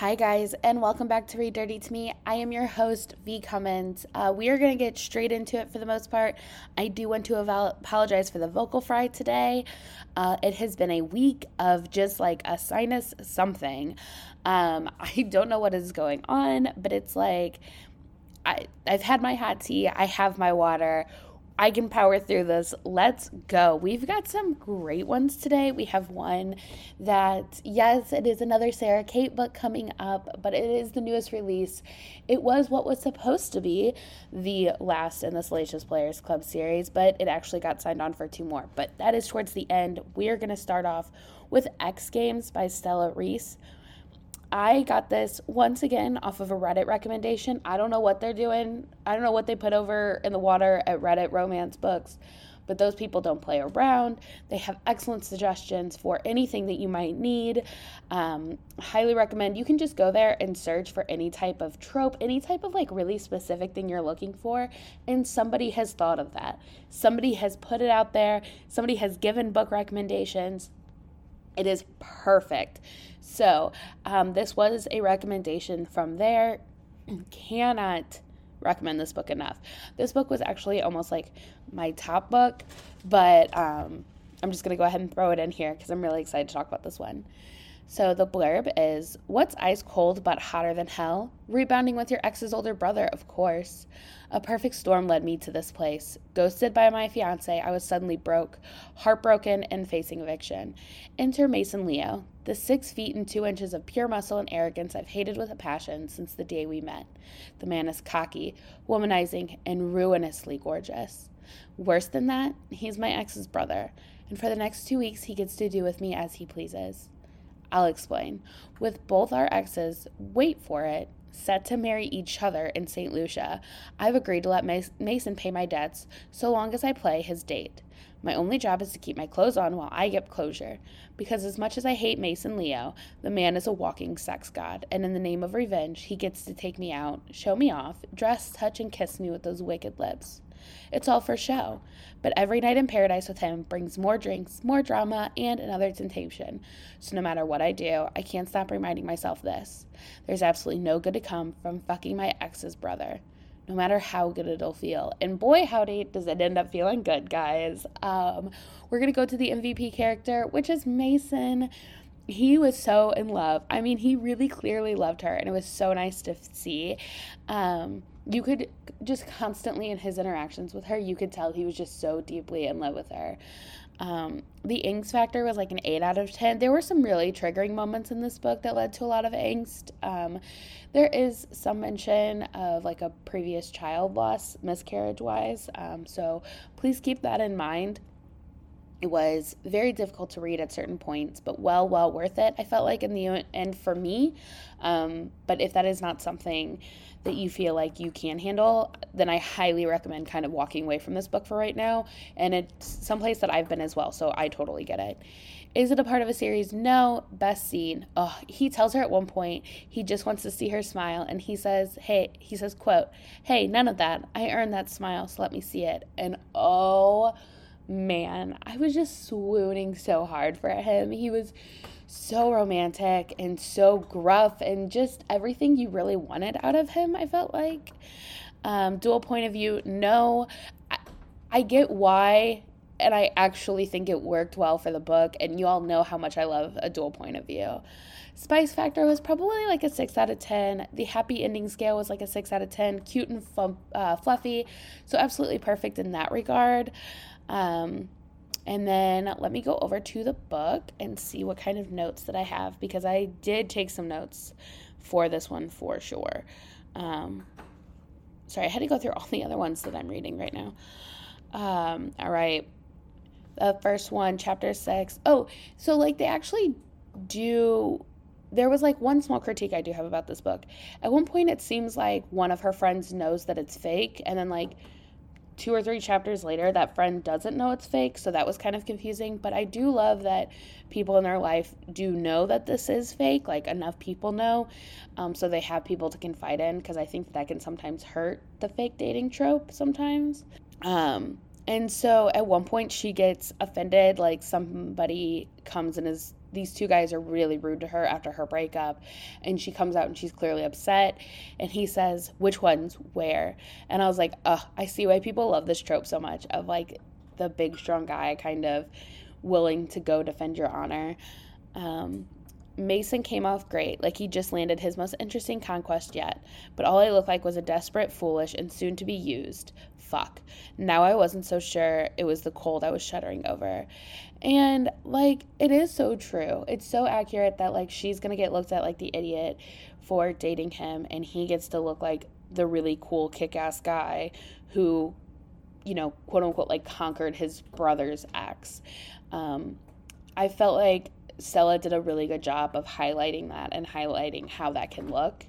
Hi, guys, and welcome back to Read Dirty to Me. I am your host, V Cummins. Uh, we are going to get straight into it for the most part. I do want to apologize for the vocal fry today. Uh, it has been a week of just like a sinus something. Um, I don't know what is going on, but it's like I, I've had my hot tea, I have my water I can power through this. Let's go. We've got some great ones today. We have one that, yes, it is another Sara Cate book coming up, but it is the newest release. It was what was supposed to be the last in the Salacious Players Club series, but it actually got signed on for two more. But that is towards the end. We are going to start off with Ex Games by Stella Rhys. I got this once again off of a Reddit recommendation. I don't know what they're doing. I don't know what they put over in the water at Reddit romance books, but those people don't play around. They have excellent suggestions for anything that you might need. Um, highly recommend. You can just go there and search for any type of trope, any type of like really specific thing you're looking for, and somebody has thought of that. Somebody has put it out there. Somebody has given book recommendations. It is perfect. So, um, this was a recommendation from there. Cannot recommend this book enough. This book was actually almost like my top book, but um, I'm just going to go ahead and throw it in here because I'm really excited to talk about this one. So the blurb is What's ice cold but hotter than hell? Rebounding with your ex's older brother, of course. A perfect storm led me to this place. Ghosted by my fiance, I was suddenly broke, heartbroken, and facing eviction. Enter Mason Leo, the six feet and two inches of pure muscle and arrogance I've hated with a passion since the day we met. The man is cocky, womanizing, and ruinously gorgeous. Worse than that, he's my ex's brother, and for the next two weeks he gets to do with me as he pleases. I'll explain. With both our exes, wait for it, set to marry each other in St. Lucia, I've agreed to let Mason pay my debts so long as I play his date. My only job is to keep my clothes on while I get closure. Because as much as I hate Mason Leo, the man is a walking sex god, and in the name of revenge, he gets to take me out, show me off, dress, touch, and kiss me with those wicked lips. It's all for show. But every night in paradise with him brings more drinks, more drama, and another temptation. So no matter what I do, I can't stop reminding myself this. There's absolutely no good to come from fucking my ex's brother. No matter how good it'll feel. And boy, howdy, does it end up feeling good, guys. Um, we're going to go to the MVP character, which is Mason he was so in love. I mean, he really clearly loved her, and it was so nice to see. Um, you could just constantly in his interactions with her, you could tell he was just so deeply in love with her. Um, the angst factor was like an 8 out of 10. There were some really triggering moments in this book that led to a lot of angst. Um, there is some mention of like a previous child loss, miscarriage wise. Um, so please keep that in mind. It was very difficult to read at certain points, but well, well worth it. I felt like in the end for me. Um, but if that is not something that you feel like you can handle, then I highly recommend kind of walking away from this book for right now. And it's someplace that I've been as well, so I totally get it. Is it a part of a series? No. Best scene. Oh, he tells her at one point he just wants to see her smile, and he says, "Hey," he says, "quote, Hey, none of that. I earned that smile, so let me see it." And oh man, I was just swooning so hard for him. He was so romantic and so gruff and just everything you really wanted out of him, I felt like. Um, dual point of view, no. I, I get why, and I actually think it worked well for the book, and you all know how much I love a dual point of view. Spice factor was probably like a 6 out of 10. The happy ending scale was like a 6 out of 10. Cute and fun, uh, fluffy. So, absolutely perfect in that regard. Um, and then let me go over to the book and see what kind of notes that I have because I did take some notes for this one for sure. Um, sorry, I had to go through all the other ones that I'm reading right now. Um, all right. The first one, chapter six. Oh, so like they actually do. There was like one small critique I do have about this book. At one point, it seems like one of her friends knows that it's fake, and then like two or three chapters later, that friend doesn't know it's fake. So that was kind of confusing. But I do love that people in their life do know that this is fake. Like enough people know. Um, so they have people to confide in because I think that can sometimes hurt the fake dating trope sometimes. Um, and so at one point she gets offended, like somebody comes and is these two guys are really rude to her after her breakup and she comes out and she's clearly upset and he says which ones? Where? And i was like oh i see why people love this trope so much of like the big strong guy kind of willing to go defend your honor. Um, Mason came off great, like he just landed his most interesting conquest yet, but all I looked like was a desperate, foolish, and soon to be used. Fuck. Now I wasn't so sure it was the cold I was shuddering over. And like, it is so true. It's so accurate that like she's gonna get looked at like the idiot for dating him, and he gets to look like the really cool, kick ass guy who, you know, quote unquote, like conquered his brother's ex. Um, I felt like Stella did a really good job of highlighting that and highlighting how that can look.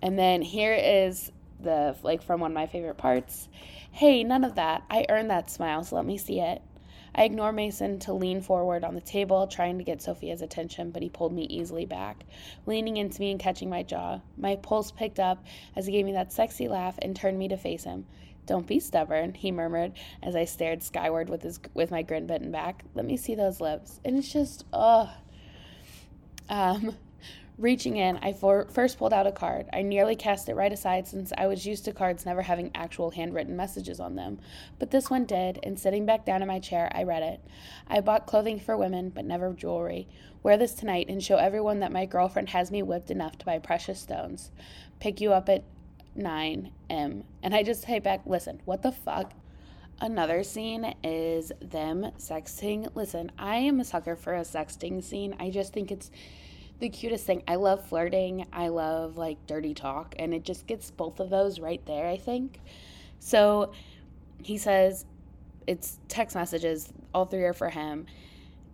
And then here is the like from one of my favorite parts. Hey, none of that. I earned that smile, so let me see it. I ignore Mason to lean forward on the table, trying to get Sophia's attention, but he pulled me easily back, leaning into me and catching my jaw. My pulse picked up as he gave me that sexy laugh and turned me to face him. Don't be stubborn, he murmured as I stared skyward with his with my grin bitten back. Let me see those lips. And it's just, ugh. Um, reaching in, I for, first pulled out a card. I nearly cast it right aside since I was used to cards never having actual handwritten messages on them. But this one did, and sitting back down in my chair, I read it. I bought clothing for women, but never jewelry. Wear this tonight and show everyone that my girlfriend has me whipped enough to buy precious stones. Pick you up at 9 M. And I just type back, listen, what the fuck? Another scene is them sexting. Listen, I am a sucker for a sexting scene. I just think it's the cutest thing. I love flirting. I love like dirty talk. And it just gets both of those right there, I think. So he says it's text messages, all three are for him.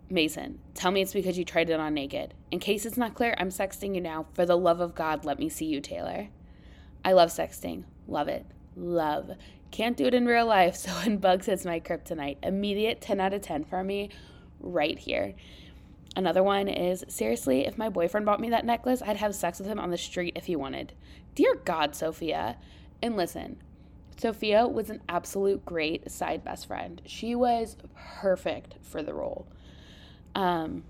Mason, tell me it's because you tried it on naked. In case it's not clear, I'm sexting you now. For the love of God, let me see you, Taylor. I love sexting. Love it. Love. Can't do it in real life, so when bugs hits my kryptonite, immediate 10 out of 10 for me right here. Another one is seriously, if my boyfriend bought me that necklace, I'd have sex with him on the street if he wanted. Dear God, Sophia. And listen, Sophia was an absolute great side best friend. She was perfect for the role. Um,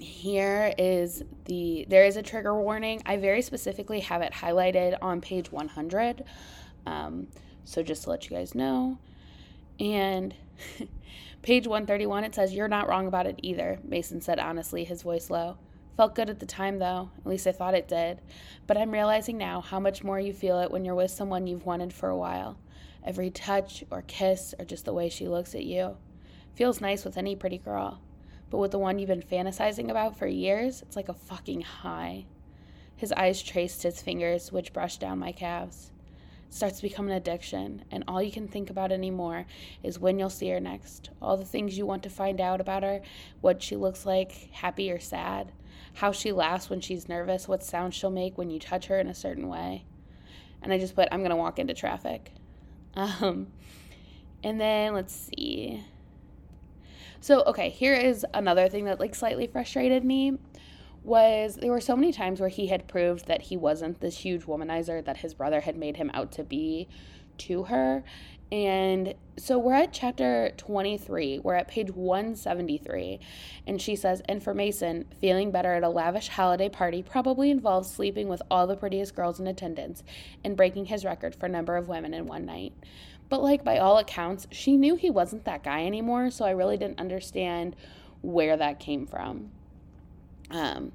here is the there is a trigger warning. I very specifically have it highlighted on page 100 um, so just to let you guys know. And page 131 it says you're not wrong about it either mason said honestly his voice low. Felt good at the time though. At least i thought it did. But i'm realizing now how much more you feel it when you're with someone you've wanted for a while. Every touch or kiss or just the way she looks at you feels nice with any pretty girl but with the one you've been fantasizing about for years, it's like a fucking high. His eyes traced his fingers, which brushed down my calves. It starts to become an addiction, and all you can think about anymore is when you'll see her next. All the things you want to find out about her, what she looks like, happy or sad, how she laughs when she's nervous, what sounds she'll make when you touch her in a certain way. And I just put, I'm going to walk into traffic. Um, and then let's see. So, okay, here is another thing that like slightly frustrated me was there were so many times where he had proved that he wasn't this huge womanizer that his brother had made him out to be to her. And so we're at chapter 23. We're at page 173. And she says, And for Mason, feeling better at a lavish holiday party probably involves sleeping with all the prettiest girls in attendance and breaking his record for number of women in one night. But like by all accounts, she knew he wasn't that guy anymore, so I really didn't understand where that came from. Um,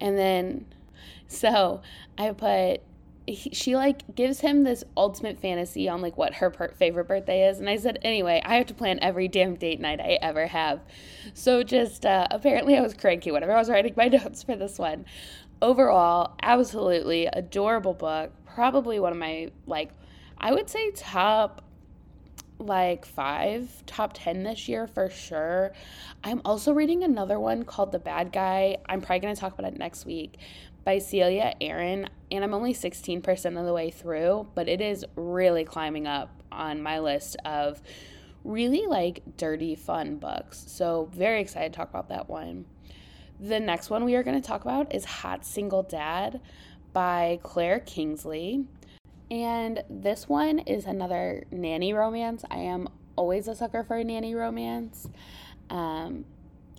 and then so I put he, she like gives him this ultimate fantasy on like what her per- favorite birthday is and i said anyway i have to plan every damn date night i ever have. So just uh, apparently i was cranky whenever i was writing my notes for this one. Overall absolutely adorable book. Probably one of my like I would say top like five, top 10 this year for sure. I'm also reading another one called The Bad Guy. I'm probably going to talk about it next week by Celia Aaron, and I'm only 16% of the way through, but it is really climbing up on my list of really like dirty, fun books. So, very excited to talk about that one. The next one we are going to talk about is Hot Single Dad by Claire Kingsley. And this one is another nanny romance. I am always a sucker for a nanny romance. Um,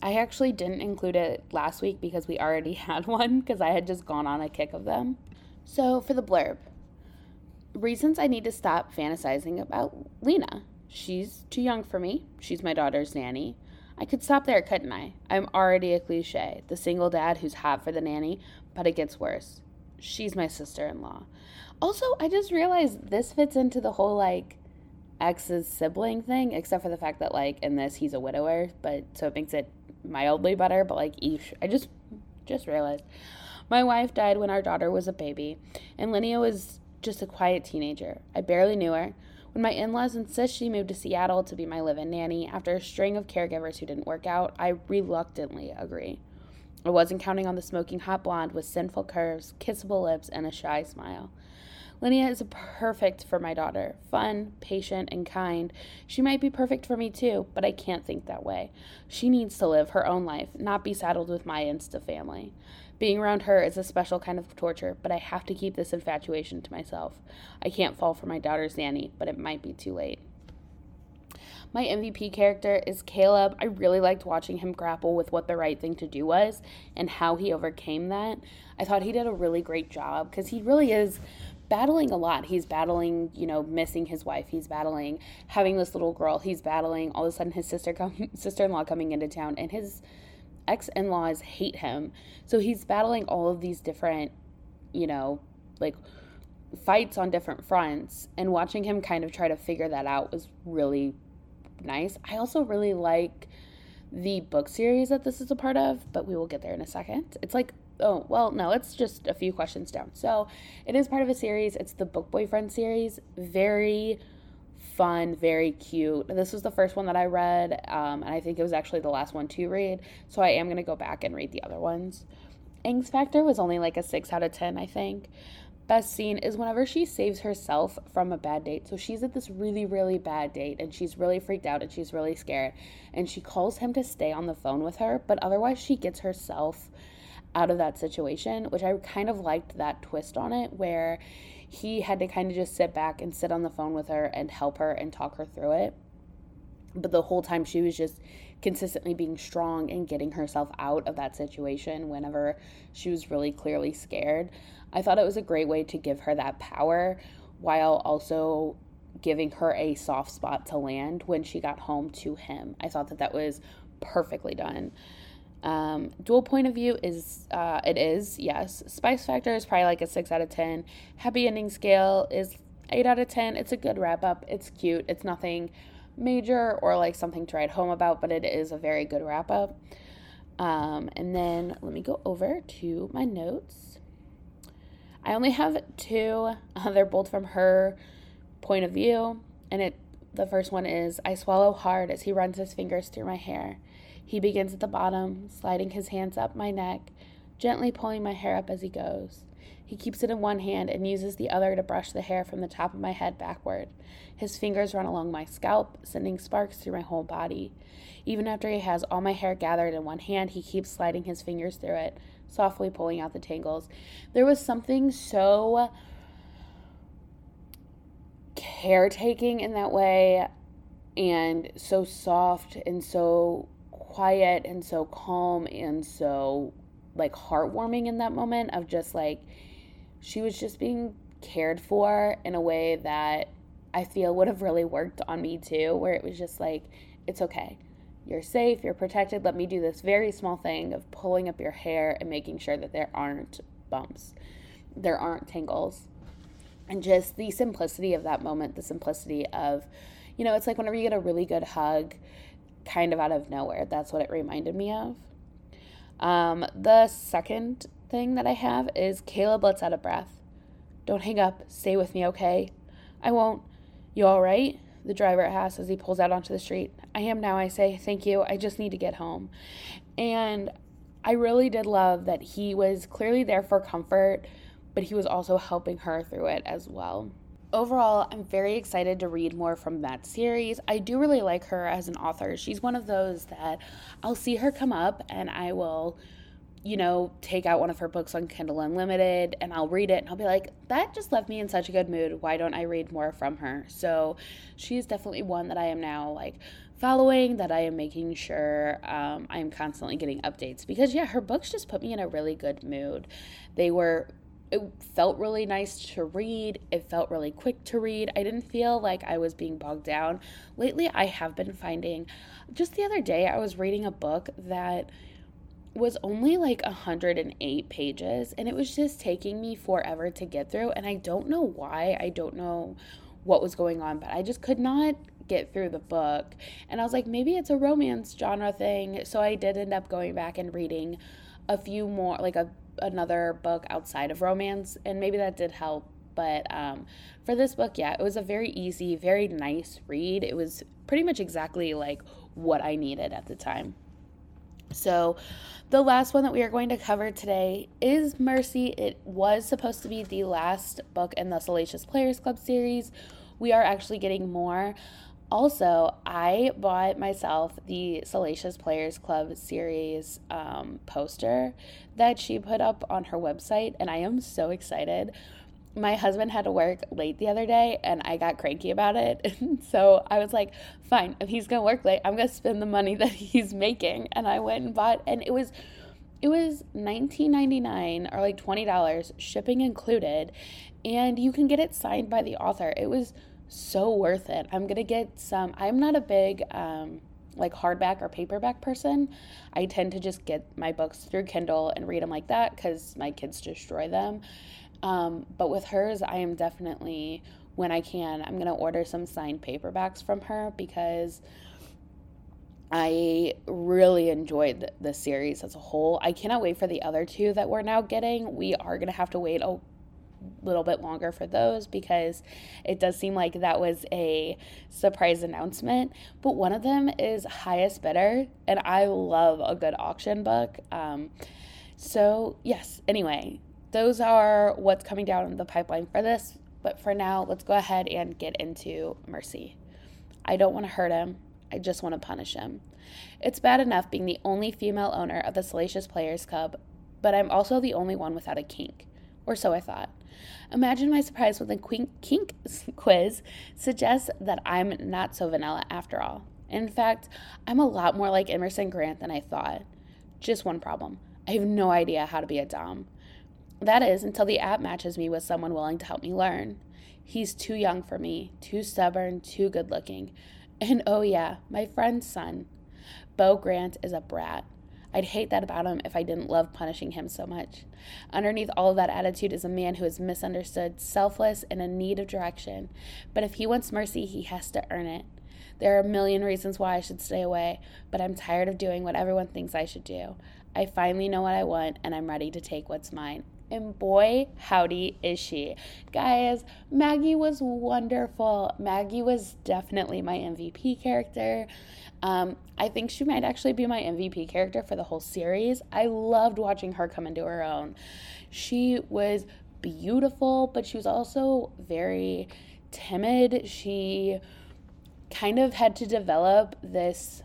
I actually didn't include it last week because we already had one because I had just gone on a kick of them. So, for the blurb, reasons I need to stop fantasizing about Lena. She's too young for me. She's my daughter's nanny. I could stop there, couldn't I? I'm already a cliche, the single dad who's hot for the nanny, but it gets worse. She's my sister in law. Also, I just realized this fits into the whole like ex's sibling thing, except for the fact that like in this he's a widower, but so it makes it mildly better, but like eesh. I just just realized. My wife died when our daughter was a baby, and Linnea was just a quiet teenager. I barely knew her. When my in laws insist she moved to Seattle to be my live in nanny after a string of caregivers who didn't work out, I reluctantly agree. I wasn't counting on the smoking hot blonde with sinful curves, kissable lips, and a shy smile. Linnea is perfect for my daughter. Fun, patient, and kind. She might be perfect for me too, but I can't think that way. She needs to live her own life, not be saddled with my insta family. Being around her is a special kind of torture, but I have to keep this infatuation to myself. I can't fall for my daughter's nanny, but it might be too late. My MVP character is Caleb. I really liked watching him grapple with what the right thing to do was and how he overcame that. I thought he did a really great job because he really is battling a lot. He's battling, you know, missing his wife. He's battling having this little girl. He's battling all of a sudden his sister come, sister-in-law coming into town and his ex-in-laws hate him. So he's battling all of these different, you know, like fights on different fronts and watching him kind of try to figure that out was really nice. I also really like the book series that this is a part of, but we will get there in a second. It's like oh, well, no, it's just a few questions down. So it is part of a series. It's the Book Boyfriend series. Very fun, very cute. This was the first one that I read, um, and I think it was actually the last one to read. So I am going to go back and read the other ones. Angst Factor was only like a 6 out of 10, I think. Best scene is whenever she saves herself from a bad date. So she's at this really, really bad date and she's really freaked out and she's really scared. And she calls him to stay on the phone with her, but otherwise she gets herself out of that situation, which I kind of liked that twist on it where he had to kind of just sit back and sit on the phone with her and help her and talk her through it. But the whole time she was just consistently being strong and getting herself out of that situation whenever she was really clearly scared. I thought it was a great way to give her that power while also giving her a soft spot to land when she got home to him. I thought that that was perfectly done. Um, dual point of view is uh, it is yes. Spice factor is probably like a six out of ten. Happy ending scale is eight out of ten. It's a good wrap up. It's cute. It's nothing major or like something to write home about, but it is a very good wrap up. Um, and then let me go over to my notes. I only have two. Uh, they're both from her point of view, and it the first one is I swallow hard as he runs his fingers through my hair. He begins at the bottom, sliding his hands up my neck, gently pulling my hair up as he goes. He keeps it in one hand and uses the other to brush the hair from the top of my head backward. His fingers run along my scalp, sending sparks through my whole body. Even after he has all my hair gathered in one hand, he keeps sliding his fingers through it, softly pulling out the tangles. There was something so caretaking in that way and so soft and so quiet and so calm and so like heartwarming in that moment of just like she was just being cared for in a way that I feel would have really worked on me too, where it was just like, it's okay. You're safe, you're protected. Let me do this very small thing of pulling up your hair and making sure that there aren't bumps, there aren't tangles. And just the simplicity of that moment, the simplicity of, you know, it's like whenever you get a really good hug kind of out of nowhere. That's what it reminded me of. Um, the second thing that I have is Caleb lets out a breath. Don't hang up. Stay with me, okay? I won't. You all right? The driver asks as he pulls out onto the street. I am now, I say. Thank you. I just need to get home. And I really did love that he was clearly there for comfort, but he was also helping her through it as well overall, I'm very excited to read more from that series. I do really like her as an author. She's one of those that I'll see her come up and I will you know, take out one of her books on Kindle Unlimited and I'll read it and I'll be like, that just left me in such a good mood. Why don't I read more from her? So she's definitely one that I am now like following, that I am making sure um, I am constantly getting updates because, yeah, her books just put me in a really good mood. They were it felt really nice to read. It felt really quick to read. I didn't feel like I was being bogged down. Lately, I have been finding just the other day, I was reading a book that was only like 108 pages and it was just taking me forever to get through and I don't know why. I don't know what was going on, but I just could not get through the book. And I was like maybe it's a romance genre thing. So I did end up going back and reading a few more like a another book outside of romance and maybe that did help but um, for this book yeah it was a very easy very nice read it was pretty much exactly like what i needed at the time so, the last one that we are going to cover today is Mercy. It was supposed to be the last book in the Salacious Players Club series. We are actually getting more. Also, I bought myself the Salacious Players Club series um, poster that she put up on her website, and I am so excited my husband had to work late the other day and I got cranky about it. so I was like, fine, if he's to work late, I'm to spend the money that he's making. And I went and bought and it was it was $19.99 or like $20 shipping included and you can get it signed by the author. It was so worth it. I'm to get some I'm not a big um like hardback or paperback person. I tend to just get my books through Kindle and read them like that cuz my kids destroy them. Um, but with hers, I am definitely, when I can, I'm to order some signed paperbacks from her because I really enjoyed the series as a whole. I cannot wait for the other two that we're now getting. We are going to have to wait a little bit longer for those because it does seem like that was a surprise announcement. But one of them is Highest Bidder, and I love a good auction book. Um, so, yes, anyway, those are what's coming down the pipeline for this. But for now, let's go ahead and get into Mercy. I don't want to hurt him. I just want to punish him. It's bad enough being the only female owner of the Salacious Players Club, but I'm also the only one without a kink. Or so I thought. Imagine my surprise when the kink quiz suggests that I'm not so vanilla after all. In fact, I'm a lot more like Emerson Grant than I thought. Just one problem I have no idea how to be a Dom. That is, until the app matches me with someone willing to help me learn. He's too young for me, too stubborn, too good looking. And oh, yeah, my friend's son. Beau Grant is a brat. I'd hate that about him if I didn't love punishing him so much. Underneath all of that attitude is a man who is misunderstood, selfless, and in need of direction. But if he wants mercy, he has to earn it. There are a million reasons why I should stay away, but I'm tired of doing what everyone thinks I should do. I finally know what I want, and I'm ready to take what's mine. And boy, howdy is she. Guys, Maggie was wonderful. Maggie was definitely my MVP character. Um, I think she might actually be my MVP character for the whole series. I loved watching her come into her own. She was beautiful, but she was also very timid. She kind of had to develop this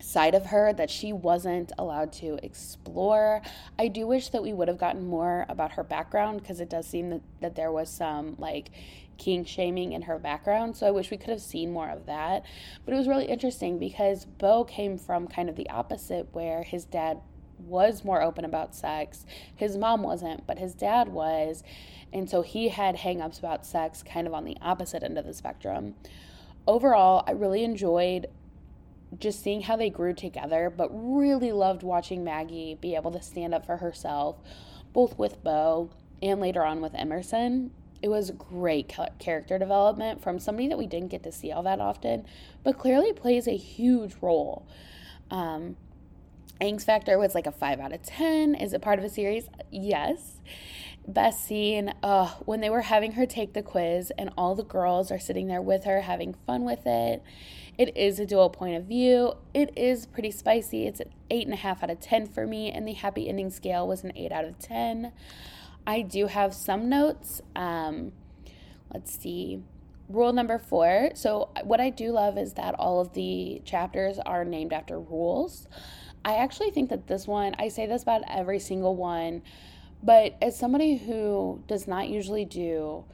side of her that she wasn't allowed to explore. I do wish that we would have gotten more about her background because it does seem that, that there was some like kink shaming in her background. So I wish we could have seen more of that. But it was really interesting because Beau came from kind of the opposite where his dad was more open about sex. His mom wasn't, but his dad was. And so he had hangups about sex kind of on the opposite end of the spectrum. Overall, I really enjoyed just seeing how they grew together, but really loved watching Maggie be able to stand up for herself, both with Beau and later on with Emerson. It was great character development from somebody that we didn't get to see all that often, but clearly plays a huge role. Um, Angst Factor was like a 5 out of 10. Is it part of a series? Yes. Best scene, uh, when they were having her take the quiz and all the girls are sitting there with her having fun with it it is a dual point of view. It is pretty spicy. It's an 8.5 out of 10 for me, and the happy ending scale was an 8 out of 10. I do have some notes. Um, let's see. Rule number four. So, what I do love is that all of the chapters are named after rules. I actually think that this one, I say this about every single one, but as somebody who does not usually do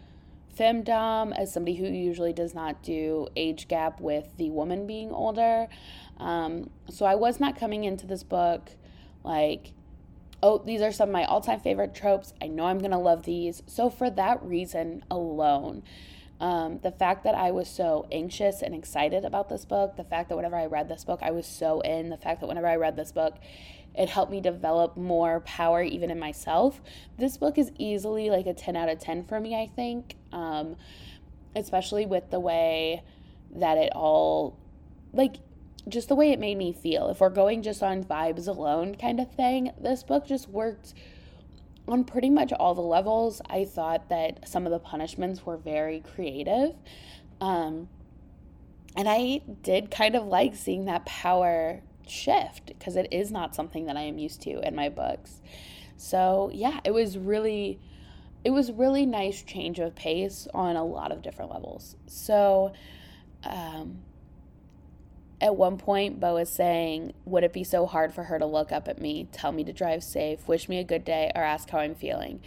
femdom, as somebody who usually does not do age gap with the woman being older, um, so I was not coming into this book like, oh, these are some of my all time favorite tropes. I know I'm going to love these. So, for that reason alone, um, the fact that I was so anxious and excited about this book, the fact that whenever I read this book, I was so in, the fact that whenever I read this book, it helped me develop more power even in myself. This book is easily like a 10 out of 10 for me, I think, um, especially with the way that it all, like, just the way it made me feel. If we're going just on vibes alone kind of thing, this book just worked on pretty much all the levels. I thought that some of the punishments were very creative. Um, and I did kind of like seeing that power shift because it is not something that I am used to in my books. So, yeah, it was really it was really nice change of pace on a lot of different levels. So, um, at one point, Beau is saying, Would it be so hard for her to look up at me, tell me to drive safe, wish me a good day, or ask how I'm feeling?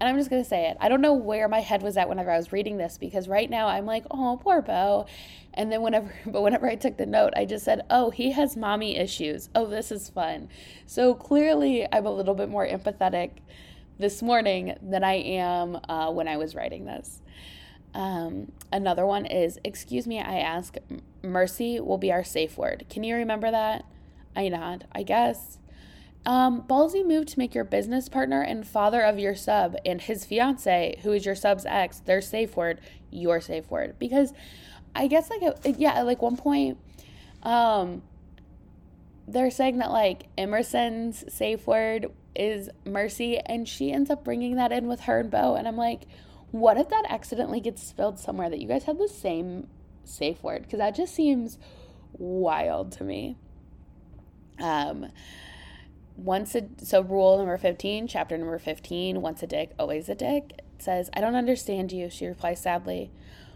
And I'm just going to say it. I don't know where my head was at whenever I was reading this because right now I'm like, Oh, poor Beau. And then whenever, but whenever I took the note, I just said, Oh, he has mommy issues. Oh, this is fun. So clearly, I'm a little bit more empathetic this morning than I am uh, when I was writing this. Um, another one is, excuse me, I ask, mercy will be our safe word. Can you remember that? I nod, I guess. Um, ballsy move to make your business partner and father of your sub and his fiance, who is your sub's ex, their safe word, your safe word. Because I guess, like, yeah, like one point, um, they're saying that, like, Emerson's safe word is mercy, and she ends up bringing that in with her and Beau. And I'm like, what if that accidentally gets spilled somewhere that you guys have the same safe word? Because that just seems wild to me. Um, once a so rule number 15 chapter number 15 once a dick always a dick says i don't understand you she replies sadly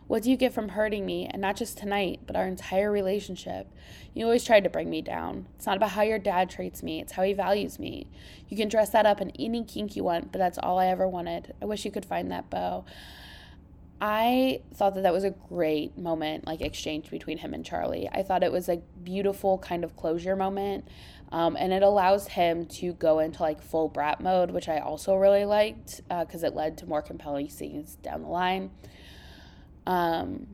what do you get from hurting me, and not just tonight, but our entire relationship? You always tried to bring me down. It's not about how your dad treats me, it's how he values me. You can dress that up in any kink you want, but that's all I ever wanted. I wish you could find that Beau. I thought that that was a great moment, like exchange between him and Charlie. I thought it was a beautiful kind of closure moment. Um, and it allows him to go into like full brat mode, which I also really liked because uh, it led to more compelling scenes down the line. Um,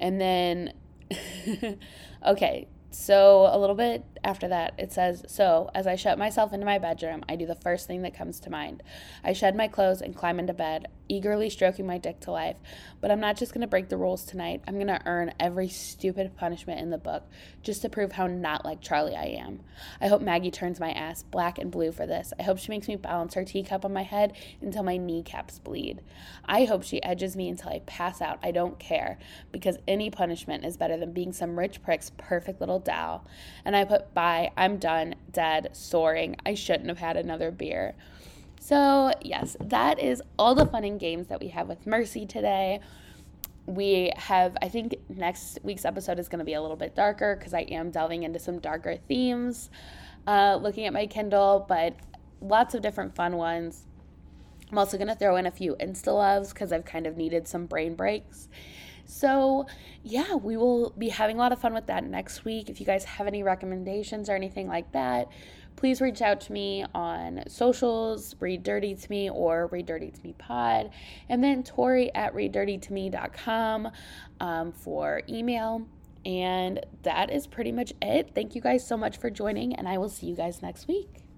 and then, okay, so a little bit after that, it says, So, as I shut myself into my bedroom, I do the first thing that comes to mind. I shed my clothes and climb into bed, eagerly stroking my dick to life. But I'm not just going to break the rules tonight. I'm going to earn every stupid punishment in the book just to prove how not like Charlie I am. I hope Maggie turns my ass black and blue for this. I hope she makes me balance her teacup on my head until my kneecaps bleed. I hope she edges me until I pass out. I don't care because any punishment is better than being some rich prick's perfect little doll. And I put bye, I'm done, dead, soaring. I shouldn't have had another beer. So, yes, that is all the fun and games that we have with Mercy today. We have, I think next week's episode is going to be a little bit darker because I am delving into some darker themes, uh, looking at my Kindle, but lots of different fun ones. I'm also going to throw in a few Insta loves because I've kind of needed some brain breaks. So, yeah, we will be having a lot of fun with that next week. If you guys have any recommendations or anything like that, please reach out to me on socials, Read Dirty to Me or Read Dirty to Me Pod, and then Tori at readdirtytome.com um, for email. And that is pretty much it. Thank you guys so much for joining, and I will see you guys next week.